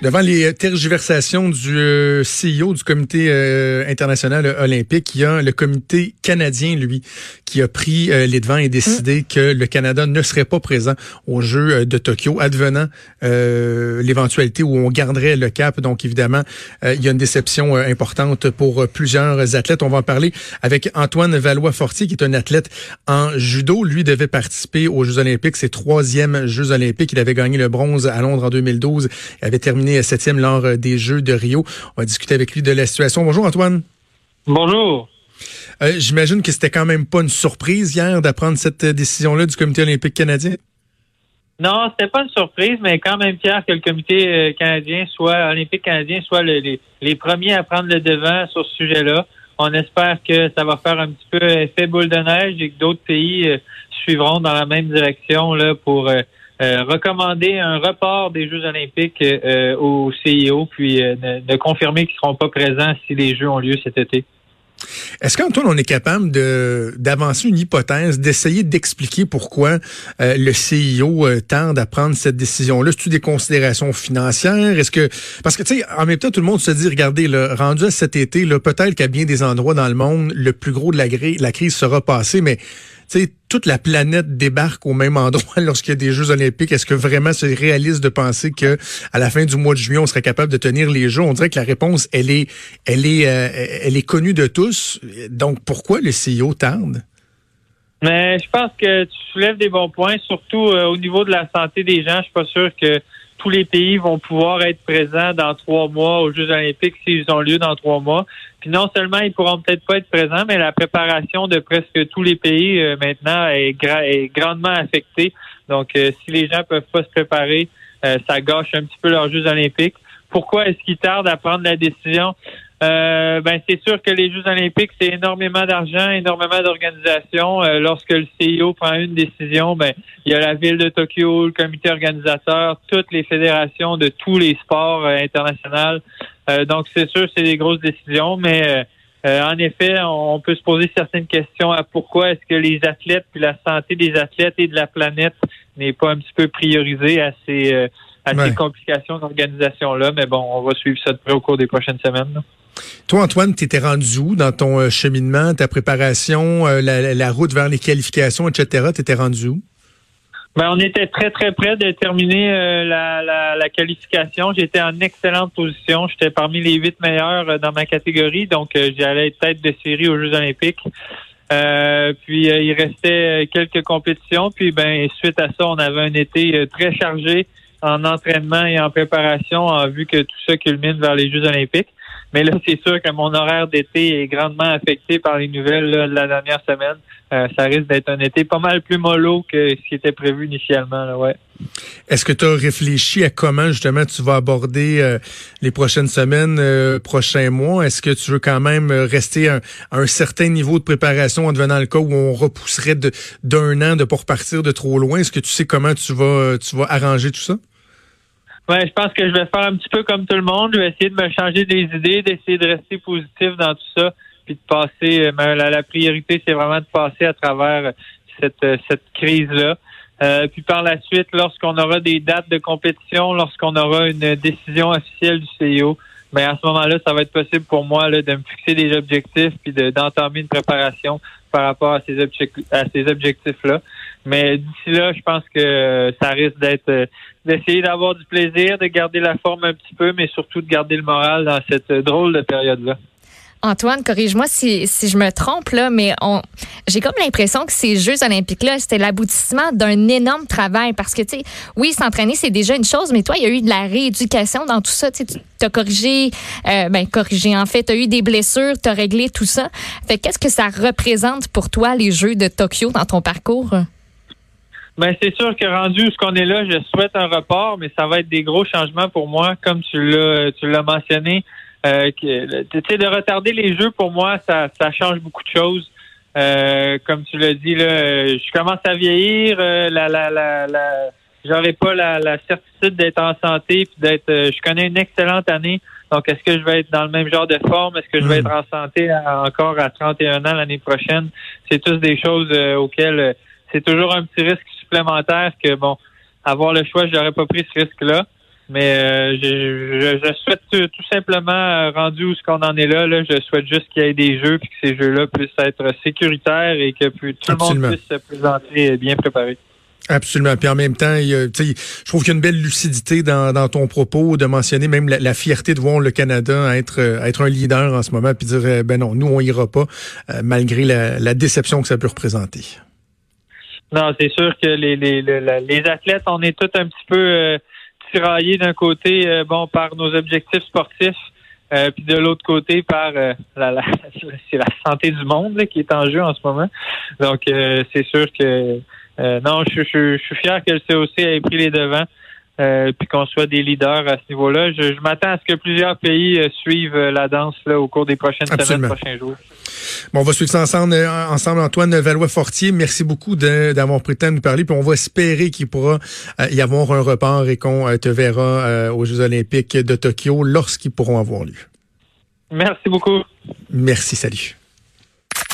Devant les tergiversations du euh, CEO du Comité euh, international olympique, il y a le Comité canadien, lui, qui a pris euh, les devants et décidé mm. que le Canada ne serait pas présent aux Jeux de Tokyo, advenant l'éventualité où on garderait le cap. Donc, évidemment, il y a une déception importante pour plusieurs athlètes. On va en parler avec Antoine Valois-Fortier, qui est un athlète en judo. Lui devait participer aux Jeux olympiques, ses troisièmes Jeux olympiques. Il avait gagné le bronze à Londres en 2012. Il avait terminé septième lors euh, des Jeux de Rio. On va discuter avec lui de la situation. Bonjour Antoine. Bonjour. Euh, j'imagine que c'était quand même pas une surprise hier d'apprendre cette euh, décision-là du Comité olympique canadien. Non, c'était pas une surprise, mais quand même fier que le Comité canadien soit olympique canadien soit les, premiers à prendre le devant sur ce sujet-là. On espère que ça va faire un petit peu effet boule de neige et que d'autres pays suivront dans la même direction là pour euh, recommander un report des Jeux olympiques euh, au CIO, puis euh, de, confirmer qu'ils ne seront pas présents si les Jeux ont lieu cet été. Est-ce qu'Antoine, on est capable d'avancer une hypothèse, d'essayer d'expliquer pourquoi le CIO tente à prendre cette décision-là? C'est-tu des considérations financières? Est-ce parce que tu sais, en même temps, tout le monde se dit, regardez, rendu à cet été, peut-être qu'à bien des endroits dans le monde, le plus gros de la, la crise sera passé, mais sais, toute la planète débarque au même endroit lorsqu'il y a des Jeux olympiques. Est-ce que vraiment c'est réaliste de penser que à la fin du mois de juillet, on serait capable de tenir les Jeux? On dirait que la réponse, elle est, elle est, euh, elle est connue de tous. Donc, pourquoi le CEO tarde? Mais je pense que tu soulèves des bons points, surtout euh, au niveau de la santé des gens. Je suis pas sûr que tous les pays vont pouvoir être présents dans trois mois aux Jeux olympiques s'ils ont lieu dans trois mois. Puis non seulement ils pourront peut-être pas être présents, mais la préparation de presque tous les pays euh, maintenant est, grandement affectée. Donc, euh, si les gens peuvent pas se préparer, euh, ça gâche un petit peu leurs Jeux olympiques. Pourquoi est-ce qu'ils tardent à prendre la décision? Euh, ben c'est sûr que les Jeux olympiques, c'est énormément d'argent, énormément d'organisation. Euh, lorsque le CIO prend une décision, ben il y a la ville de Tokyo, le comité organisateur, toutes les fédérations de tous les sports euh, internationaux. donc c'est sûr, c'est des grosses décisions, mais en effet, on peut se poser certaines questions à pourquoi est-ce que les athlètes puis la santé des athlètes et de la planète n'est pas un petit peu priorisée à ces à ces complications d'organisation là. Mais bon, on va suivre ça de près au cours des prochaines semaines. Toi, Antoine, tu étais rendu où dans ton euh, cheminement, ta préparation, euh, la, route vers les qualifications, etc.? Tu étais rendu où? Ben, on était très, très près de terminer euh, la, qualification. J'étais en excellente position. J'étais parmi les huit meilleurs dans ma catégorie, donc j'allais être tête de série aux Jeux olympiques. puis il restait quelques compétitions. Puis ben suite à ça, on avait un été très chargé en entraînement et en préparation en que tout ça culmine vers les Jeux olympiques. Mais là, c'est sûr que mon horaire d'été est grandement affecté par les nouvelles de la dernière semaine. Euh, ça risque d'être un été pas mal plus mollo que ce qui était prévu initialement. Là, ouais. Est-ce que tu as réfléchi à comment justement tu vas aborder euh, les prochaines semaines, euh, prochains mois? Est-ce que tu veux quand même rester à un, certain niveau de préparation en devenant le cas où on repousserait d'un an de pas repartir de trop loin? Est-ce que tu sais comment tu vas tu vas arranger tout ça? Ouais, je pense que je vais faire un petit peu comme tout le monde. Je vais essayer de me changer des idées, d'essayer de rester positif dans tout ça, puis de passer. Euh, la, priorité, c'est vraiment de passer à travers cette, euh, cette crise-là. Euh, puis par la suite, lorsqu'on aura des dates de compétition, lorsqu'on aura une décision officielle du CIO, mais ben, à ce moment-là, ça va être possible pour moi là, de me fixer des objectifs puis d'entamer une préparation par rapport à ces, objectifs, à ces objectifs-là. Mais d'ici là, je pense que ça risque d'être euh, d'essayer d'avoir du plaisir, de garder la forme un petit peu, mais surtout de garder le moral dans cette drôle de période-là. Antoine, corrige-moi si, je me trompe, là, mais on, j'ai comme l'impression que ces Jeux olympiques-là, c'était l'aboutissement d'un énorme travail parce que, tu sais, oui, s'entraîner, c'est déjà une chose, mais toi, il y a eu de la rééducation dans tout ça. Tu as corrigé, euh, ben, corrigé, en fait, tu as eu des blessures, tu as réglé tout ça. Fait qu'est-ce que ça représente pour toi, les Jeux de Tokyo, dans ton parcours? Ben, c'est sûr que rendu où ce qu'on est là, je souhaite un report, mais ça va être des gros changements pour moi, comme tu l'as tu l'as mentionné. Euh, que, tu sais, de retarder les jeux pour moi, ça, ça change beaucoup de choses. Euh, comme tu l'as dit, là, je commence à vieillir. Euh, la, la, la, la j'aurai pas la, la certitude d'être en santé puis d'être. euh, je connais une excellente année. Donc, est-ce que je vais être dans le même genre de forme? Est-ce que je vais Mm. être en santé à- encore à 31 ans l'année prochaine? C'est tous des choses euh, auxquelles euh, c'est toujours un petit risque supplémentaire que, bon, avoir le choix, j'aurais pas pris ce risque-là. Mais euh, je, je, je souhaite tout, tout simplement, euh, rendu où ce qu'on en est là, là, je souhaite juste qu'il y ait des jeux puis que ces jeux-là puissent être sécuritaires et que plus, tout Absolument. le monde puisse se présenter bien préparé. Absolument. Puis en même temps, il y a, tu sais, je trouve qu'il y a une belle lucidité dans, dans ton propos de mentionner même la, la fierté de voir le Canada être, euh, être un leader en ce moment, puis dire, ben non, nous, on ira pas, euh, malgré la, la déception que ça peut représenter. Non, c'est sûr que les, les, les, les athlètes, on est tous un petit peu tiraillés d'un côté, euh, bon, par nos objectifs sportifs, euh, puis de l'autre côté par euh, la, la, c'est la santé du monde là, qui est en jeu en ce moment. Donc, euh, c'est sûr que euh, non, je, je, je suis fier que le COC ait pris les devants. Euh, puis qu'on soit des leaders à ce niveau-là. Je, je m'attends à ce que plusieurs pays euh, suivent euh, la danse là, au cours des prochaines Absolument. semaines, prochains jours. Bon, on va suivre ça ensemble, ensemble Antoine Valois-Fortier. Merci beaucoup d'avoir pris le temps de nous parler. Puis on va espérer qu'il pourra y avoir un report et qu'on te verra aux Jeux olympiques de Tokyo lorsqu'ils pourront avoir lieu. Merci beaucoup. Merci, salut.